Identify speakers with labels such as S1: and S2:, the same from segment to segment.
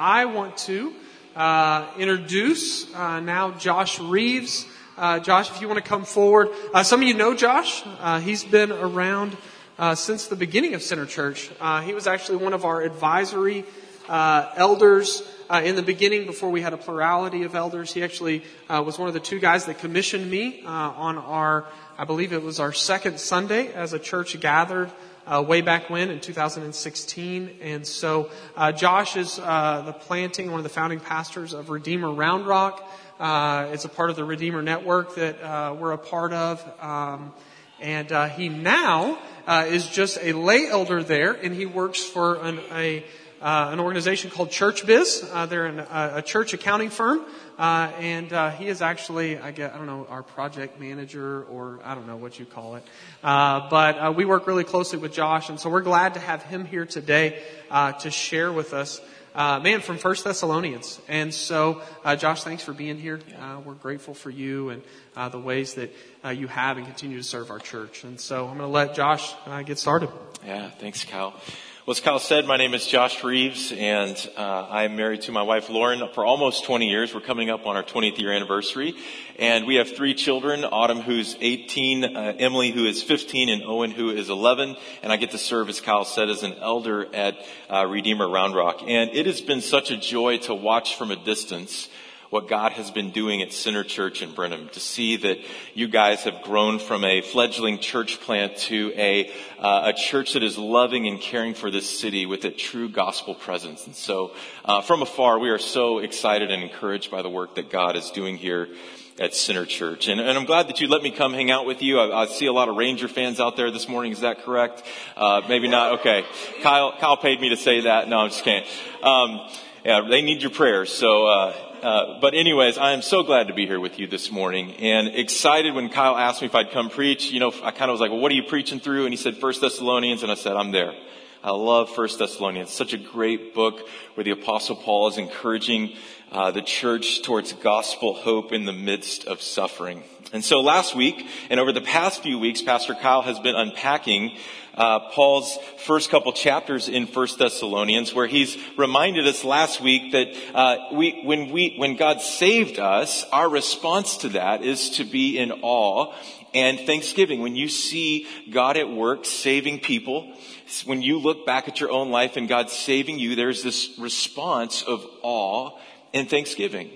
S1: I want to uh, introduce uh, now Josh Reeves. Uh, Josh, if you want to come forward. Uh, some of you know Josh. Uh, he's been around uh, since the beginning of Center Church. he was actually one of our advisory elders in the beginning before we had a plurality of elders. He actually was one of the two guys that commissioned me on our, I believe it was our second Sunday as a church gathered uh, way back when in 2016. And so uh, Josh is uh, the planting, one of the founding pastors of Redeemer Round Rock. Uh, it's a part of the Redeemer Network that uh, we're a part of. Um, and uh, he now is just a lay elder there, and he works for an, a uh, an organization called Church Biz. Uh, they're an, uh, a church accounting firm, uh, and uh, he is actually, I guess, I don't know, our project manager, or I don't know what you call it. Uh, but we work really closely with Josh, and so we're glad to have him here today to share with us. man, from First Thessalonians, and so Josh, thanks for being here. we're grateful for you and the ways that you have and continue to serve our church. And so I'm going to let Josh get started.
S2: Yeah, thanks, Kyle. Well, as Kyle said, my name is Josh Reeves, and uh, I'm married to my wife Lauren for almost 20 years. We're coming up on our 20th year anniversary, and we have three children: Autumn, who's 18, uh, Emily, who is 15, and Owen, who is 11. And I get to serve, as Kyle said, as an elder at uh, Redeemer Round Rock. And it has been such a joy to watch from a distance what God has been doing at Center Church in Brenham, to see that you guys have grown from a fledgling church plant to a, uh, a church that is loving and caring for this city with a true gospel presence. And so, uh, from afar, we are so excited and encouraged by the work that God is doing here at Center Church. And, and, I'm glad that you let me come hang out with you. I, I, see a lot of Ranger fans out there this morning. Is that correct? Uh, maybe not. Okay. Kyle, Kyle paid me to say that. No, I'm just kidding. Um, yeah, they need your prayers. So, uh, uh, but anyways, I am so glad to be here with you this morning and excited when Kyle asked me if I'd come preach. You know, I kind of was like, well, what are you preaching through? And he said, First Thessalonians. And I said, I'm there. I love First Thessalonians. Such a great book where the apostle Paul is encouraging uh, the church towards gospel hope in the midst of suffering. And so last week and over the past few weeks, Pastor Kyle has been unpacking uh, Paul's first couple chapters in First Thessalonians, where he's reminded us last week that uh, we, when we, when God saved us, our response to that is to be in awe and thanksgiving. When you see God at work saving people, when you look back at your own life and God saving you, there's this response of awe and thanksgiving.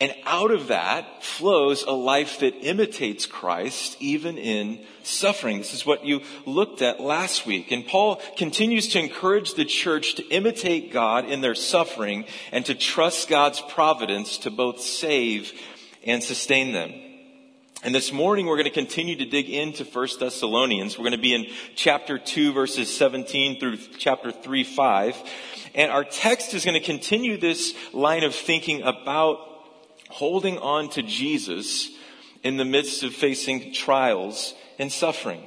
S2: And out of that flows a life that imitates Christ even in suffering. This is what you looked at last week. And Paul continues to encourage the church to imitate God in their suffering and to trust God's providence to both save and sustain them. And this morning we're going to continue to dig into 1 Thessalonians. We're going to be in chapter 2 verses 17 through chapter 3 5. And our text is going to continue this line of thinking about holding on to Jesus in the midst of facing trials and suffering.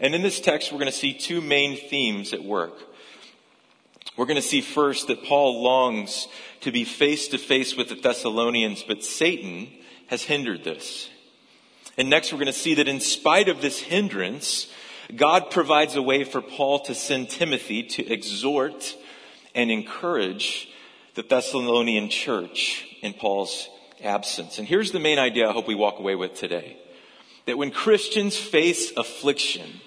S2: And in this text, we're going to see two main themes at work. We're going to see first that Paul longs to be face to face with the Thessalonians, but Satan has hindered this. And next, we're going to see that in spite of this hindrance, God provides a way for Paul to send Timothy to exhort and encourage the Thessalonian church in Paul's absence. And here's the main idea I hope we walk away with today. That when Christians face affliction,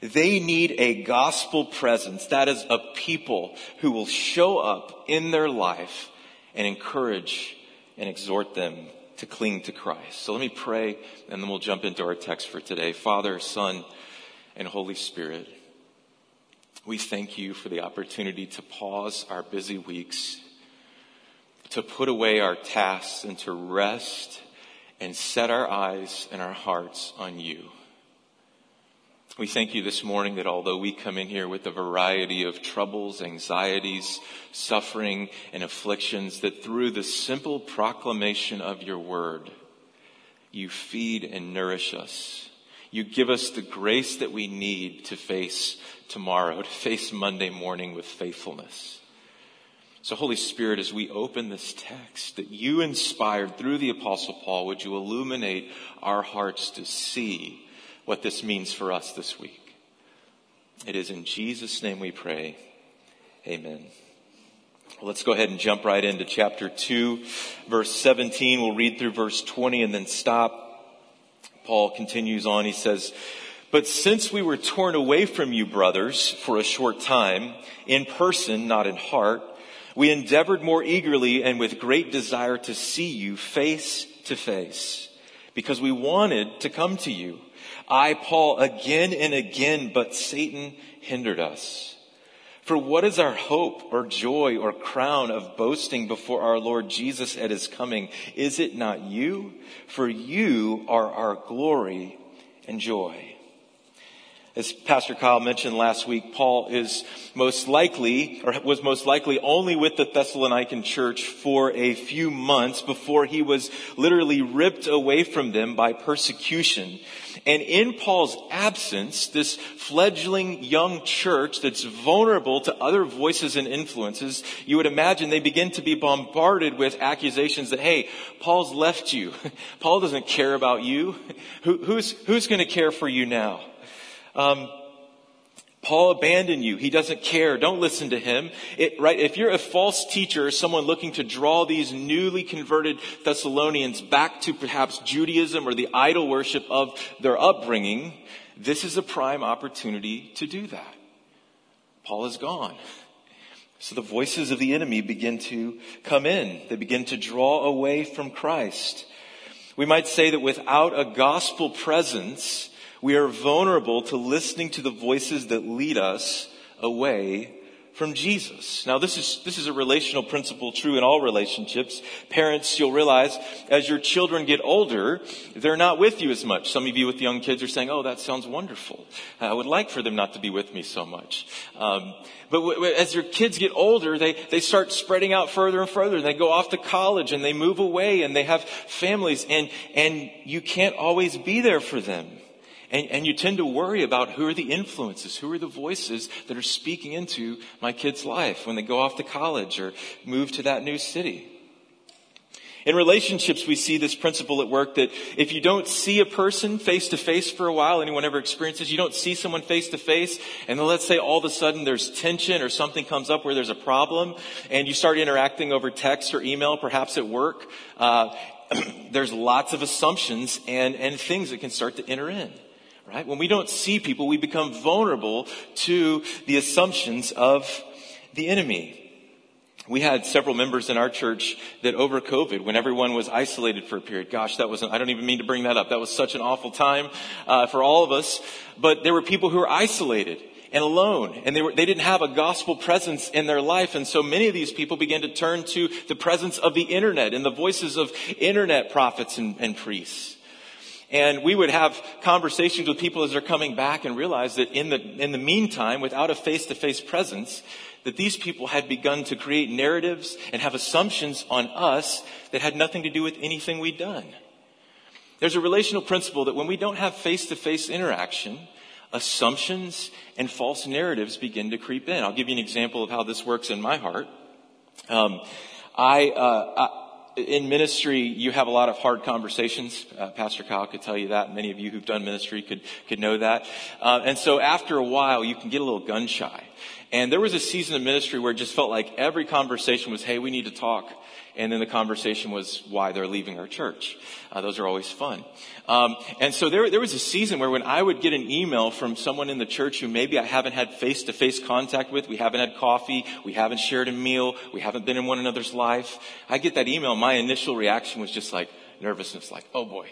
S2: they need a gospel presence. That is a people who will show up in their life and encourage and exhort them to cling to Christ. So let me pray and then we'll jump into our text for today. Father, Son, and Holy Spirit, we thank you for the opportunity to pause our busy weeks to put away our tasks and to rest and set our eyes and our hearts on you. We thank you this morning that although we come in here with a variety of troubles, anxieties, suffering, and afflictions, that through the simple proclamation of your word, you feed and nourish us. You give us the grace that we need to face tomorrow, to face Monday morning with faithfulness. So, Holy Spirit, as we open this text that you inspired through the Apostle Paul, would you illuminate our hearts to see what this means for us this week? It is in Jesus' name we pray. Amen. Let's go ahead and jump right into chapter 2, verse 17. We'll read through verse 20 and then stop. Paul continues on. He says, But since we were torn away from you, brothers, for a short time, in person, not in heart, we endeavored more eagerly and with great desire to see you face to face, because we wanted to come to you. I, Paul, again and again, but Satan hindered us. For what is our hope or joy or crown of boasting before our Lord Jesus at his coming? Is it not you? For you are our glory and joy. As Pastor Kyle mentioned last week, Paul is most likely, or was most likely only with the Thessalonican church for a few months before he was literally ripped away from them by persecution. And in Paul's absence, this fledgling young church that's vulnerable to other voices and influences, you would imagine they begin to be bombarded with accusations that, hey, Paul's left you. Paul doesn't care about you. Who, who's, who's going to care for you now? Um, Paul abandoned you. He doesn't care. Don't listen to him. It, right? If you're a false teacher, someone looking to draw these newly converted Thessalonians back to perhaps Judaism or the idol worship of their upbringing, this is a prime opportunity to do that. Paul is gone. So the voices of the enemy begin to come in. They begin to draw away from Christ. We might say that without a gospel presence, we are vulnerable to listening to the voices that lead us away from Jesus. Now this is, this is a relational principle true in all relationships. Parents, you'll realize as your children get older, they're not with you as much. Some of you with young kids are saying, oh, that sounds wonderful. I would like for them not to be with me so much. Um, but w- w- as your kids get older, they, they start spreading out further and further. They go off to college and they move away and they have families and, and you can't always be there for them. And, and, you tend to worry about who are the influences, who are the voices that are speaking into my kid's life when they go off to college or move to that new city. In relationships, we see this principle at work that if you don't see a person face to face for a while, anyone ever experiences, you don't see someone face to face, and then let's say all of a sudden there's tension or something comes up where there's a problem, and you start interacting over text or email, perhaps at work, uh, there's lots of assumptions and, and things that can start to enter in right? When we don't see people, we become vulnerable to the assumptions of the enemy. We had several members in our church that over COVID, when everyone was isolated for a period, gosh, that wasn't—I don't even mean to bring that up. That was such an awful time uh, for all of us. But there were people who were isolated and alone, and they, were, they didn't have a gospel presence in their life. And so many of these people began to turn to the presence of the internet and the voices of internet prophets and, and priests. And we would have conversations with people as they're coming back and realize that in the, in the meantime, without a face-to-face presence, that these people had begun to create narratives and have assumptions on us that had nothing to do with anything we'd done. There's a relational principle that when we don't have face-to-face interaction, assumptions and false narratives begin to creep in. I'll give you an example of how this works in my heart. Um, I, uh, I in ministry, you have a lot of hard conversations. Uh, Pastor Kyle could tell you that. Many of you who've done ministry could, could know that. Uh, and so after a while, you can get a little gun shy. And there was a season of ministry where it just felt like every conversation was, hey, we need to talk. And then the conversation was why they're leaving our church. Uh, those are always fun. Um, and so there, there was a season where when I would get an email from someone in the church who maybe I haven't had face to face contact with, we haven't had coffee, we haven't shared a meal, we haven't been in one another's life, I get that email. My initial reaction was just like nervousness, like, oh boy,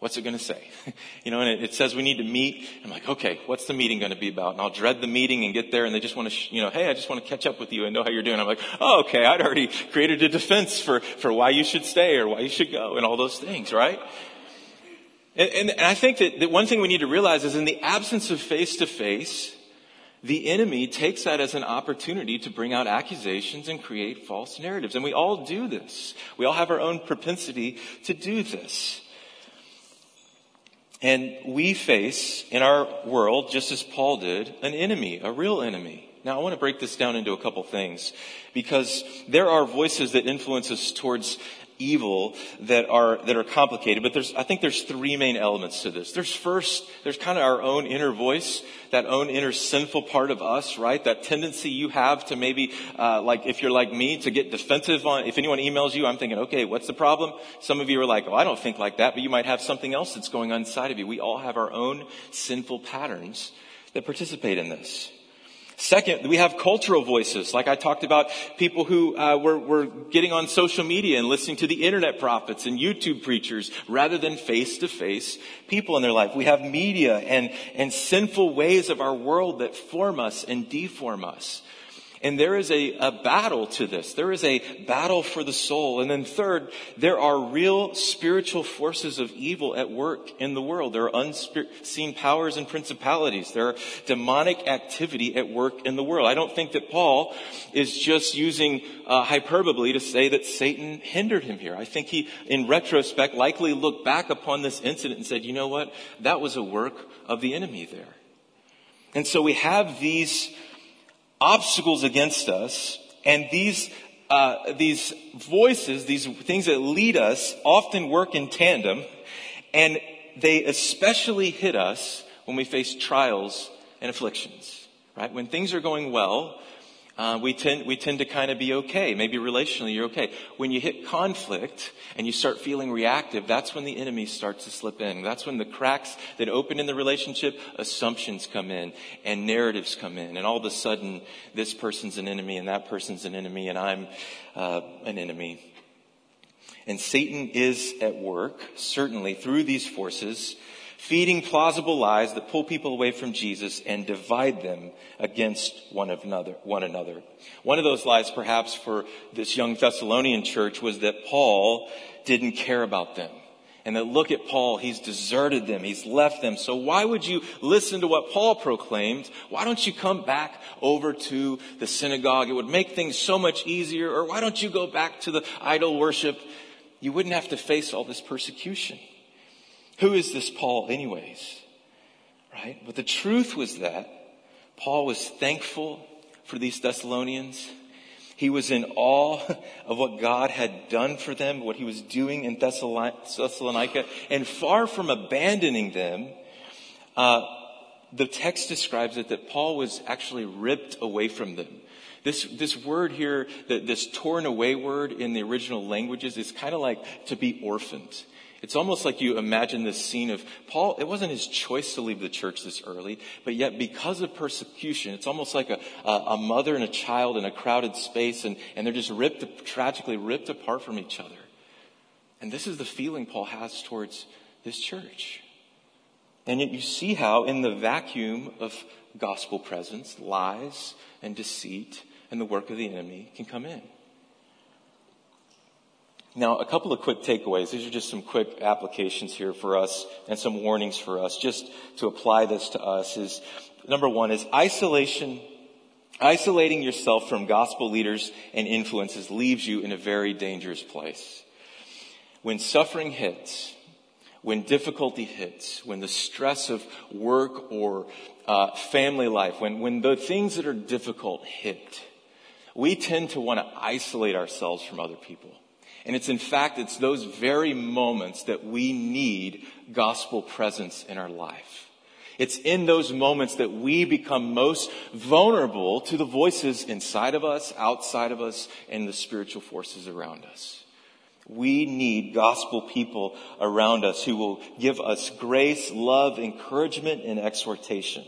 S2: What's it going to say? you know, and it, it, says we need to meet. I'm like, okay, what's the meeting going to be about? And I'll dread the meeting and get there and they just want to, sh- you know, hey, I just want to catch up with you and know how you're doing. I'm like, oh, okay, I'd already created a defense for, for why you should stay or why you should go and all those things, right? And, and, and I think that, that one thing we need to realize is in the absence of face to face, the enemy takes that as an opportunity to bring out accusations and create false narratives. And we all do this. We all have our own propensity to do this. And we face in our world, just as Paul did, an enemy, a real enemy. Now I want to break this down into a couple things because there are voices that influence us towards evil that are, that are complicated, but there's, I think there's three main elements to this. There's first, there's kind of our own inner voice, that own inner sinful part of us, right? That tendency you have to maybe, uh, like, if you're like me, to get defensive on, if anyone emails you, I'm thinking, okay, what's the problem? Some of you are like, oh, I don't think like that, but you might have something else that's going on inside of you. We all have our own sinful patterns that participate in this. Second, we have cultural voices, like I talked about people who uh, were, were getting on social media and listening to the internet prophets and YouTube preachers rather than face to face people in their life. We have media and, and sinful ways of our world that form us and deform us. And there is a, a battle to this. There is a battle for the soul. And then third, there are real spiritual forces of evil at work in the world. There are unseen powers and principalities. There are demonic activity at work in the world. I don't think that Paul is just using uh, hyperbole to say that Satan hindered him here. I think he, in retrospect, likely looked back upon this incident and said, you know what? That was a work of the enemy there. And so we have these obstacles against us, and these uh, these voices, these things that lead us, often work in tandem, and they especially hit us when we face trials and afflictions. Right? When things are going well, uh, we tend we tend to kind of be okay. Maybe relationally, you're okay. When you hit conflict and you start feeling reactive, that's when the enemy starts to slip in. That's when the cracks that open in the relationship, assumptions come in and narratives come in, and all of a sudden, this person's an enemy and that person's an enemy, and I'm uh, an enemy. And Satan is at work, certainly through these forces, feeding plausible lies that pull people away from Jesus and divide them against one another, one another. One of those lies, perhaps, for this young Thessalonian church was that Paul didn't care about them. And that look at Paul, he's deserted them, he's left them. So why would you listen to what Paul proclaimed? Why don't you come back over to the synagogue? It would make things so much easier. Or why don't you go back to the idol worship? You wouldn't have to face all this persecution. Who is this Paul, anyways? Right? But the truth was that Paul was thankful for these Thessalonians. He was in awe of what God had done for them, what he was doing in Thessalonica, and far from abandoning them, uh, the text describes it that Paul was actually ripped away from them. This, this word here, this torn away word in the original languages is kind of like to be orphaned. It's almost like you imagine this scene of Paul, it wasn't his choice to leave the church this early, but yet because of persecution, it's almost like a, a, mother and a child in a crowded space and, and they're just ripped, tragically ripped apart from each other. And this is the feeling Paul has towards this church. And yet you see how in the vacuum of gospel presence, lies and deceit and the work of the enemy can come in. Now, a couple of quick takeaways. These are just some quick applications here for us and some warnings for us just to apply this to us is number one is isolation. Isolating yourself from gospel leaders and influences leaves you in a very dangerous place. When suffering hits, when difficulty hits, when the stress of work or uh, family life, when, when the things that are difficult hit, we tend to want to isolate ourselves from other people. And it's in fact, it's those very moments that we need gospel presence in our life. It's in those moments that we become most vulnerable to the voices inside of us, outside of us, and the spiritual forces around us. We need gospel people around us who will give us grace, love, encouragement, and exhortation.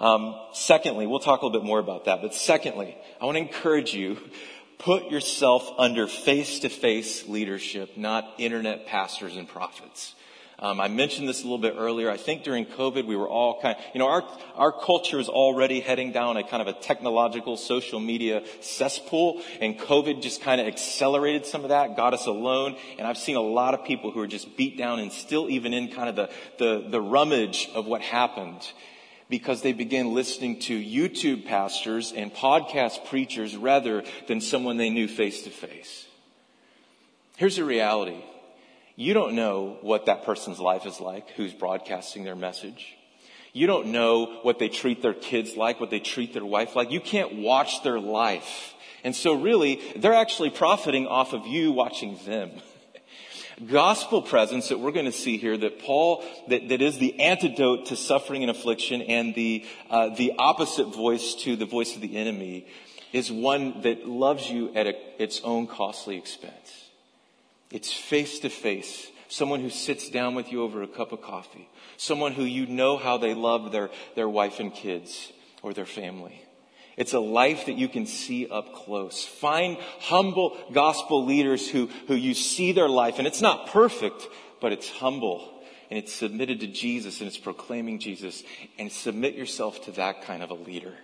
S2: Um, secondly, we'll talk a little bit more about that, but secondly, I want to encourage you Put yourself under face to face leadership, not internet pastors and prophets. Um, I mentioned this a little bit earlier. I think during COVID, we were all kind of, you know, our, our culture is already heading down a kind of a technological social media cesspool, and COVID just kind of accelerated some of that, got us alone. And I've seen a lot of people who are just beat down and still even in kind of the, the, the rummage of what happened because they began listening to YouTube pastors and podcast preachers rather than someone they knew face to face. Here's the reality. You don't know what that person's life is like who's broadcasting their message. You don't know what they treat their kids like, what they treat their wife like. You can't watch their life And so really, they're actually profiting off of you watching them. Gospel presence that we're going to see here that Paul, that, that is the antidote to suffering and affliction and the, uh, the opposite voice to the voice of the enemy is one that loves you at a, its own costly expense. It's face to face. Someone who sits down with you over a cup of coffee. Someone who you know how they love their, their wife and kids or their family. It's a life that you can see up close. Find humble gospel leaders who, who you see their life, and it's not perfect, but it's humble, and it's submitted to Jesus, and it's proclaiming Jesus, and submit yourself to that kind of a leader.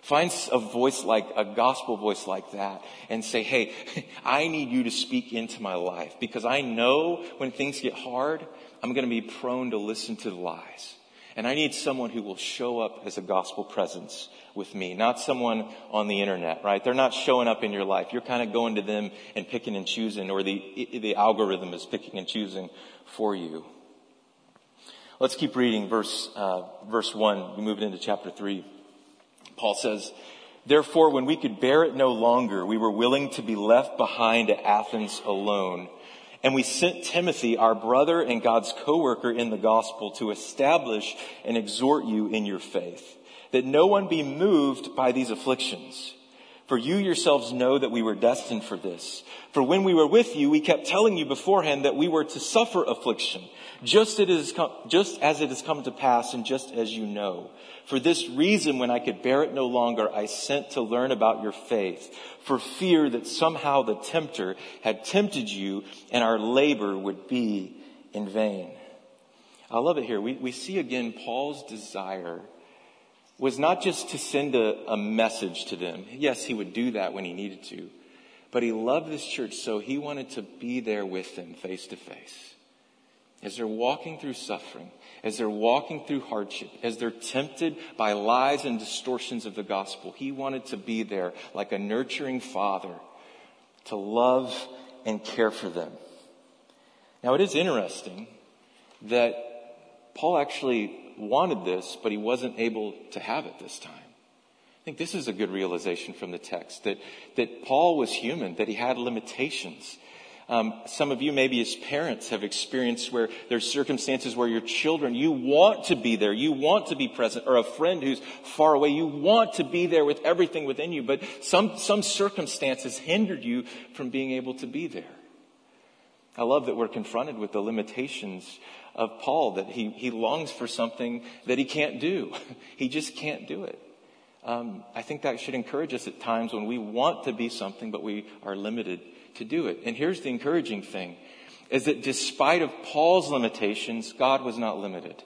S2: Find a voice like, a gospel voice like that and say, hey, I need you to speak into my life because I know when things get hard, I'm going to be prone to listen to lies. And I need someone who will show up as a gospel presence with me, not someone on the internet, right? They're not showing up in your life. You're kind of going to them and picking and choosing, or the, the algorithm is picking and choosing for you. Let's keep reading verse, uh, verse 1. We move into chapter 3. Paul says, Therefore, when we could bear it no longer, we were willing to be left behind at Athens alone. And we sent Timothy, our brother and God's co-worker in the gospel, to establish and exhort you in your faith, that no one be moved by these afflictions. For you yourselves know that we were destined for this. For when we were with you, we kept telling you beforehand that we were to suffer affliction, just, as it has come to pass and just as you know. For this reason, when I could bear it no longer, I sent to learn about your faith, for fear that somehow the tempter had tempted you and our labor would be in vain. I love it here. We, we see again Paul's desire was not just to send a, a message to them. Yes, he would do that when he needed to. But he loved this church, so he wanted to be there with them face to face. As they're walking through suffering, as they're walking through hardship, as they're tempted by lies and distortions of the gospel, he wanted to be there like a nurturing father to love and care for them. Now it is interesting that Paul actually wanted this, but he wasn't able to have it this time. I think this is a good realization from the text that, that Paul was human, that he had limitations. Um, some of you, maybe as parents, have experienced where there's circumstances where your children, you want to be there, you want to be present, or a friend who's far away, you want to be there with everything within you, but some, some circumstances hindered you from being able to be there. I love that we're confronted with the limitations of Paul, that he, he longs for something that he can't do. he just can't do it. Um, I think that should encourage us at times when we want to be something, but we are limited to do it. And here's the encouraging thing, is that despite of Paul's limitations, God was not limited.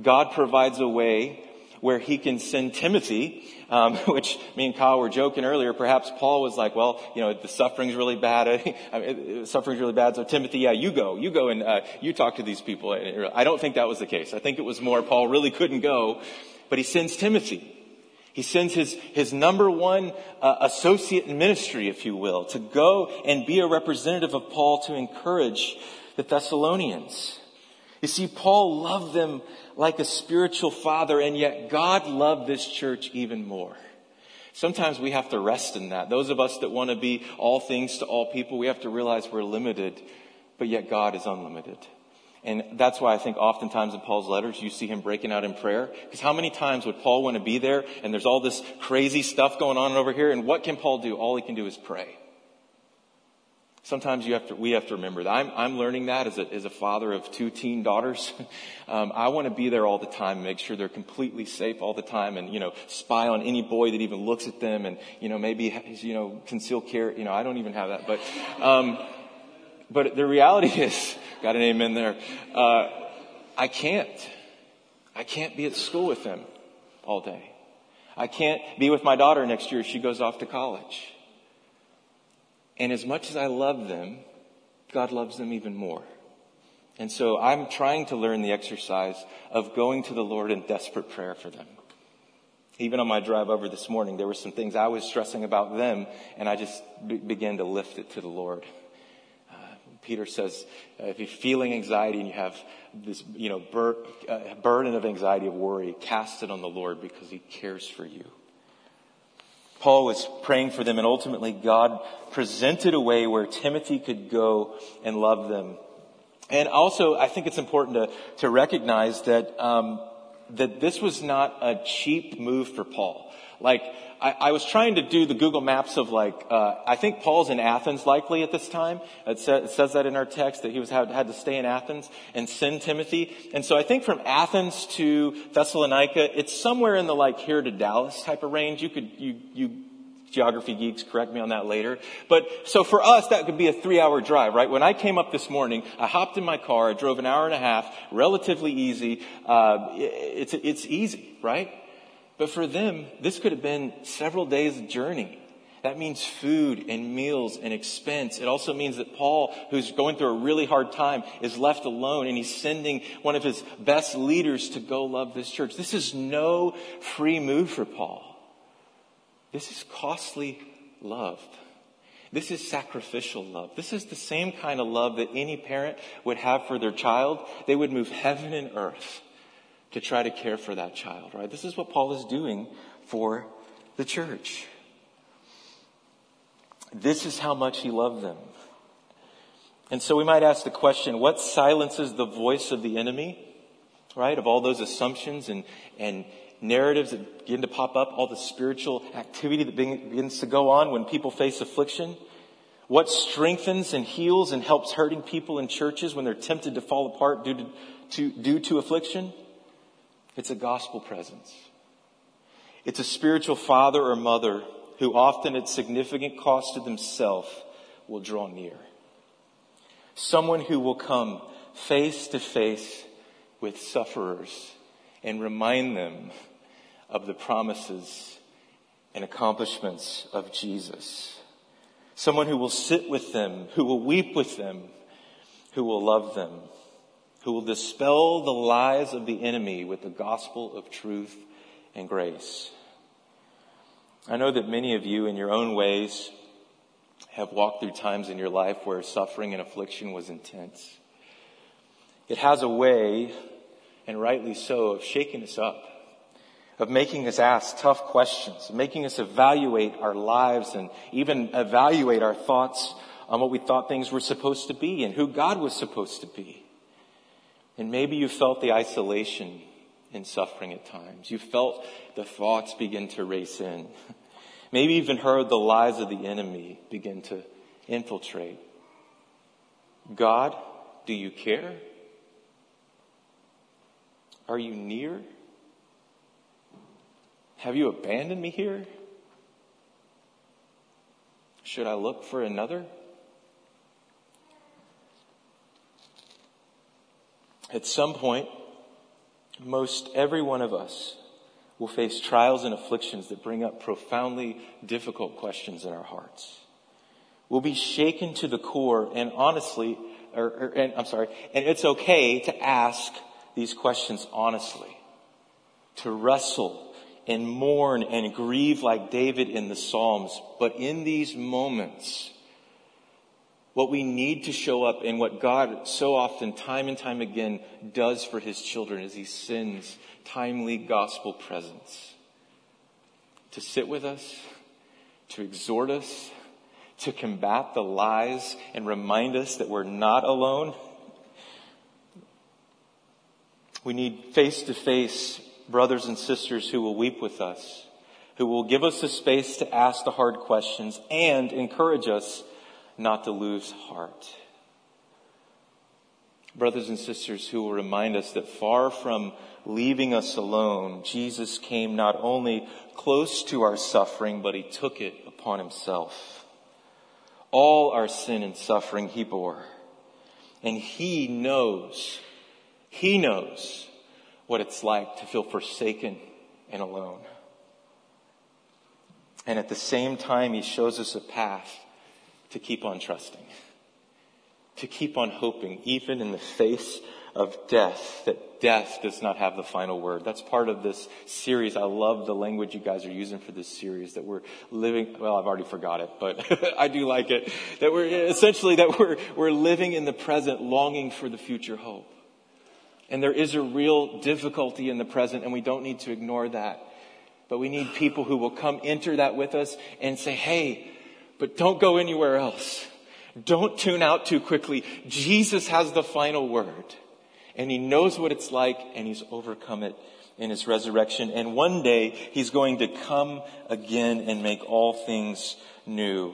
S2: God provides a way where he can send Timothy, um, which me and Kyle were joking earlier. Perhaps Paul was like, "Well, you know, the suffering's really bad. I mean, suffering's really bad. So Timothy, yeah, you go, you go, and uh, you talk to these people." I don't think that was the case. I think it was more Paul really couldn't go, but he sends Timothy. He sends his, his number one uh, associate in ministry, if you will, to go and be a representative of Paul to encourage the Thessalonians. You see, Paul loved them like a spiritual father, and yet God loved this church even more. Sometimes we have to rest in that. Those of us that want to be all things to all people, we have to realize we're limited, but yet God is unlimited. And that's why I think oftentimes in Paul's letters you see him breaking out in prayer. Because how many times would Paul want to be there and there's all this crazy stuff going on over here and what can Paul do? All he can do is pray. Sometimes you have to, we have to remember that. I'm, I'm learning that as a, as a father of two teen daughters. Um, I want to be there all the time make sure they're completely safe all the time and, you know, spy on any boy that even looks at them and, you know, maybe, you know, conceal care. You know, I don't even have that. But, um, but the reality is, got an amen there, uh, I can't. I can't be at school with them all day. I can't be with my daughter next year she goes off to college. And as much as I love them, God loves them even more. And so I'm trying to learn the exercise of going to the Lord in desperate prayer for them. Even on my drive over this morning, there were some things I was stressing about them, and I just be- began to lift it to the Lord. Peter says, uh, if you're feeling anxiety and you have this, you know, bur- uh, burden of anxiety, of worry, cast it on the Lord because He cares for you. Paul was praying for them, and ultimately God presented a way where Timothy could go and love them. And also, I think it's important to, to recognize that, um, that this was not a cheap move for Paul. Like, I, I, was trying to do the Google Maps of like, uh, I think Paul's in Athens likely at this time. It, sa- it says that in our text that he was had, had, to stay in Athens and send Timothy. And so I think from Athens to Thessalonica, it's somewhere in the like here to Dallas type of range. You could, you, you geography geeks correct me on that later. But so for us, that could be a three hour drive, right? When I came up this morning, I hopped in my car, I drove an hour and a half, relatively easy. Uh, it's, it's easy, right? But for them, this could have been several days journey. That means food and meals and expense. It also means that Paul, who's going through a really hard time, is left alone and he's sending one of his best leaders to go love this church. This is no free move for Paul. This is costly love. This is sacrificial love. This is the same kind of love that any parent would have for their child. They would move heaven and earth to try to care for that child, right? This is what Paul is doing for the church. This is how much he loved them. And so we might ask the question, what silences the voice of the enemy, right? Of all those assumptions and, and narratives that begin to pop up, all the spiritual activity that begins to go on when people face affliction. What strengthens and heals and helps hurting people in churches when they're tempted to fall apart due to, to due to affliction? It's a gospel presence. It's a spiritual father or mother who often at significant cost to themselves will draw near. Someone who will come face to face with sufferers and remind them of the promises and accomplishments of Jesus. Someone who will sit with them, who will weep with them, who will love them who will dispel the lies of the enemy with the gospel of truth and grace. I know that many of you, in your own ways, have walked through times in your life where suffering and affliction was intense. It has a way, and rightly so, of shaking us up, of making us ask tough questions, making us evaluate our lives and even evaluate our thoughts on what we thought things were supposed to be and who God was supposed to be. And maybe you felt the isolation in suffering at times. You felt the thoughts begin to race in. Maybe even heard the lies of the enemy begin to infiltrate. God, do you care? Are you near? Have you abandoned me here? Should I look for another? At some point, most every one of us will face trials and afflictions that bring up profoundly difficult questions in our hearts. We'll be shaken to the core and honestly, or, or and, I'm sorry, and it's okay to ask these questions honestly, to wrestle and mourn and grieve like David in the Psalms. But in these moments, what we need to show up and what God so often, time and time again, does for his children is he sends timely gospel presence to sit with us, to exhort us, to combat the lies and remind us that we're not alone. We need face to face brothers and sisters who will weep with us, who will give us the space to ask the hard questions and encourage us not to lose heart. Brothers and sisters who will remind us that far from leaving us alone, Jesus came not only close to our suffering, but he took it upon himself. All our sin and suffering he bore. And he knows, he knows what it's like to feel forsaken and alone. And at the same time, he shows us a path to keep on trusting, to keep on hoping, even in the face of death, that death does not have the final word. That's part of this series. I love the language you guys are using for this series that we're living, well, I've already forgot it, but I do like it. That we're essentially that we're, we're living in the present, longing for the future hope. And there is a real difficulty in the present and we don't need to ignore that. But we need people who will come enter that with us and say, hey, but don't go anywhere else. Don't tune out too quickly. Jesus has the final word. And he knows what it's like and he's overcome it in his resurrection. And one day he's going to come again and make all things new.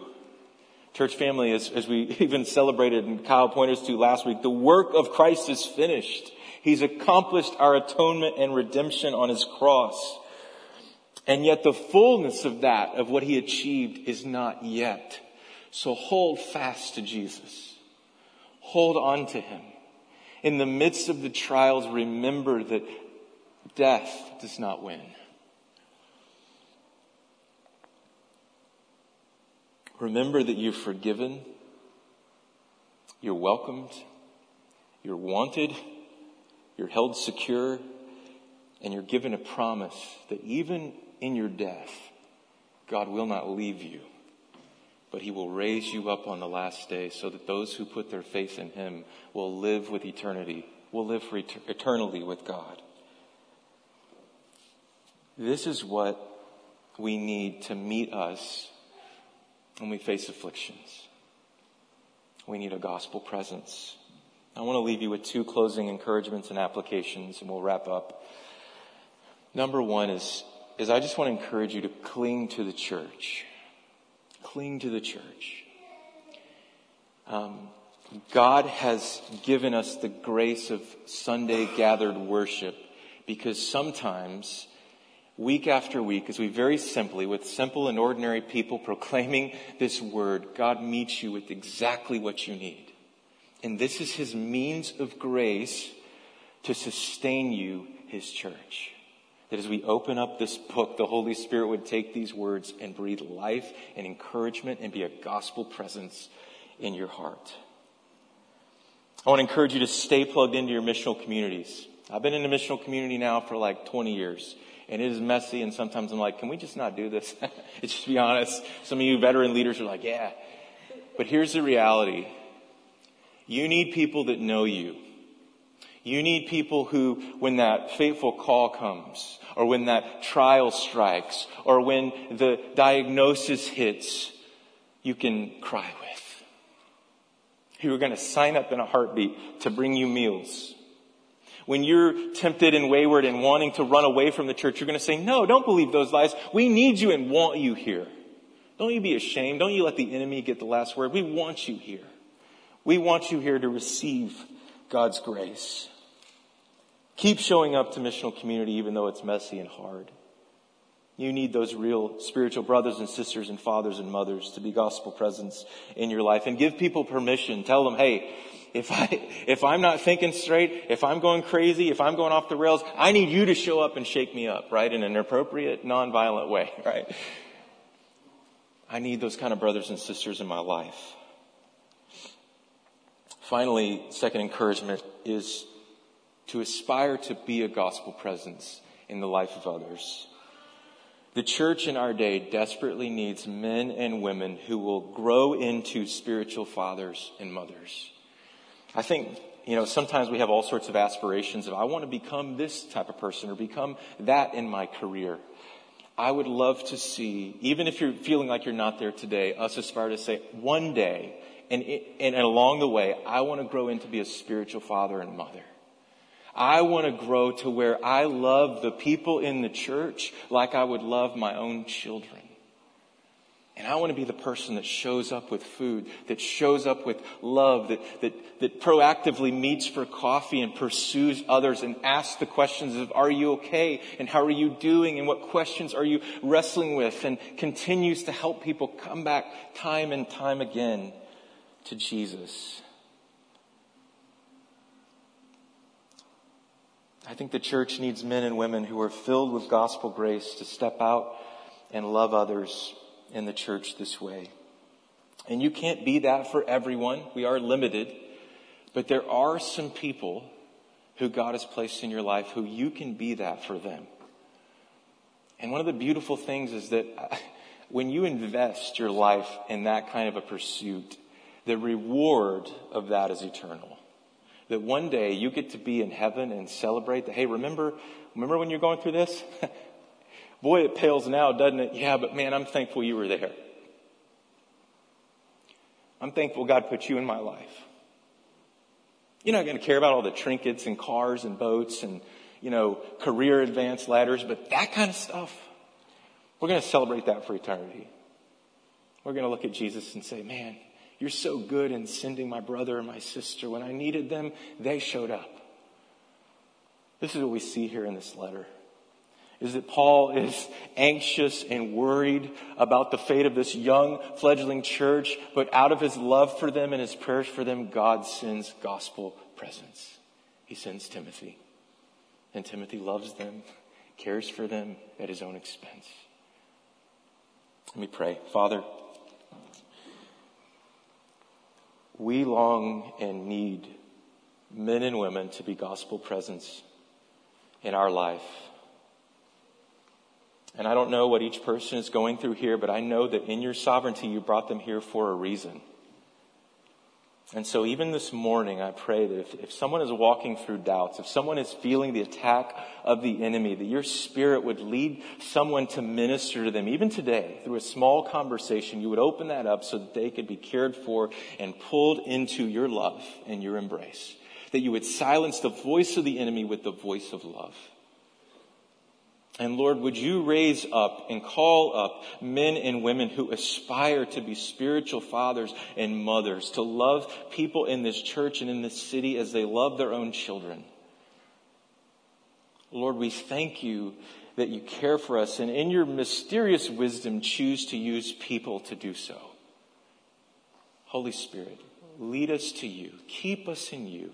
S2: Church family, as, as we even celebrated and Kyle pointed us to last week, the work of Christ is finished. He's accomplished our atonement and redemption on his cross. And yet the fullness of that, of what he achieved, is not yet. So hold fast to Jesus. Hold on to him. In the midst of the trials, remember that death does not win. Remember that you're forgiven, you're welcomed, you're wanted, you're held secure, and you're given a promise that even in your death, God will not leave you, but He will raise you up on the last day so that those who put their faith in Him will live with eternity, will live for et- eternally with God. This is what we need to meet us when we face afflictions. We need a gospel presence. I want to leave you with two closing encouragements and applications, and we'll wrap up. Number one is, is I just want to encourage you to cling to the church. Cling to the church. Um, God has given us the grace of Sunday gathered worship because sometimes week after week, as we very simply, with simple and ordinary people proclaiming this word, God meets you with exactly what you need. And this is His means of grace to sustain you, His church. That as we open up this book, the Holy Spirit would take these words and breathe life and encouragement and be a gospel presence in your heart. I want to encourage you to stay plugged into your missional communities. I've been in a missional community now for like 20 years and it is messy and sometimes I'm like, can we just not do this? It's just be honest. Some of you veteran leaders are like, yeah. But here's the reality. You need people that know you. You need people who, when that fateful call comes, or when that trial strikes, or when the diagnosis hits, you can cry with. Who are going to sign up in a heartbeat to bring you meals, when you're tempted and wayward and wanting to run away from the church, you're going to say, no, don't believe those lies. We need you and want you here. Don't you be ashamed. Don't you let the enemy get the last word. We want you here. We want you here to receive God's grace. Keep showing up to missional community even though it's messy and hard. You need those real spiritual brothers and sisters and fathers and mothers to be gospel presence in your life and give people permission. Tell them, hey, if I, if I'm not thinking straight, if I'm going crazy, if I'm going off the rails, I need you to show up and shake me up, right? In an appropriate, nonviolent way, right? I need those kind of brothers and sisters in my life. Finally, second encouragement is to aspire to be a gospel presence in the life of others. The church in our day desperately needs men and women who will grow into spiritual fathers and mothers. I think, you know, sometimes we have all sorts of aspirations of, I want to become this type of person or become that in my career. I would love to see, even if you're feeling like you're not there today, us aspire to say, one day, and, and, and along the way, I want to grow into be a spiritual father and mother. I want to grow to where I love the people in the church like I would love my own children. And I want to be the person that shows up with food, that shows up with love, that, that, that proactively meets for coffee and pursues others and asks the questions of, are you okay? And how are you doing? And what questions are you wrestling with? And continues to help people come back time and time again to Jesus. I think the church needs men and women who are filled with gospel grace to step out and love others in the church this way. And you can't be that for everyone. We are limited. But there are some people who God has placed in your life who you can be that for them. And one of the beautiful things is that uh, when you invest your life in that kind of a pursuit, the reward of that is eternal. That one day you get to be in heaven and celebrate that, hey, remember, remember when you're going through this? Boy, it pales now, doesn't it? Yeah, but man, I'm thankful you were there. I'm thankful God put you in my life. You're not going to care about all the trinkets and cars and boats and, you know, career advance ladders, but that kind of stuff, we're going to celebrate that for eternity. We're going to look at Jesus and say, man, you're so good in sending my brother and my sister. When I needed them, they showed up. This is what we see here in this letter is that Paul is anxious and worried about the fate of this young fledgling church, but out of his love for them and his prayers for them, God sends gospel presence. He sends Timothy. And Timothy loves them, cares for them at his own expense. Let me pray. Father, we long and need men and women to be gospel presence in our life. And I don't know what each person is going through here, but I know that in your sovereignty, you brought them here for a reason. And so even this morning, I pray that if, if someone is walking through doubts, if someone is feeling the attack of the enemy, that your spirit would lead someone to minister to them, even today, through a small conversation, you would open that up so that they could be cared for and pulled into your love and your embrace. That you would silence the voice of the enemy with the voice of love. And Lord, would you raise up and call up men and women who aspire to be spiritual fathers and mothers, to love people in this church and in this city as they love their own children. Lord, we thank you that you care for us and in your mysterious wisdom choose to use people to do so. Holy Spirit, lead us to you. Keep us in you.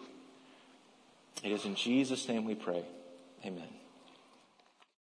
S2: It is in Jesus' name we pray. Amen.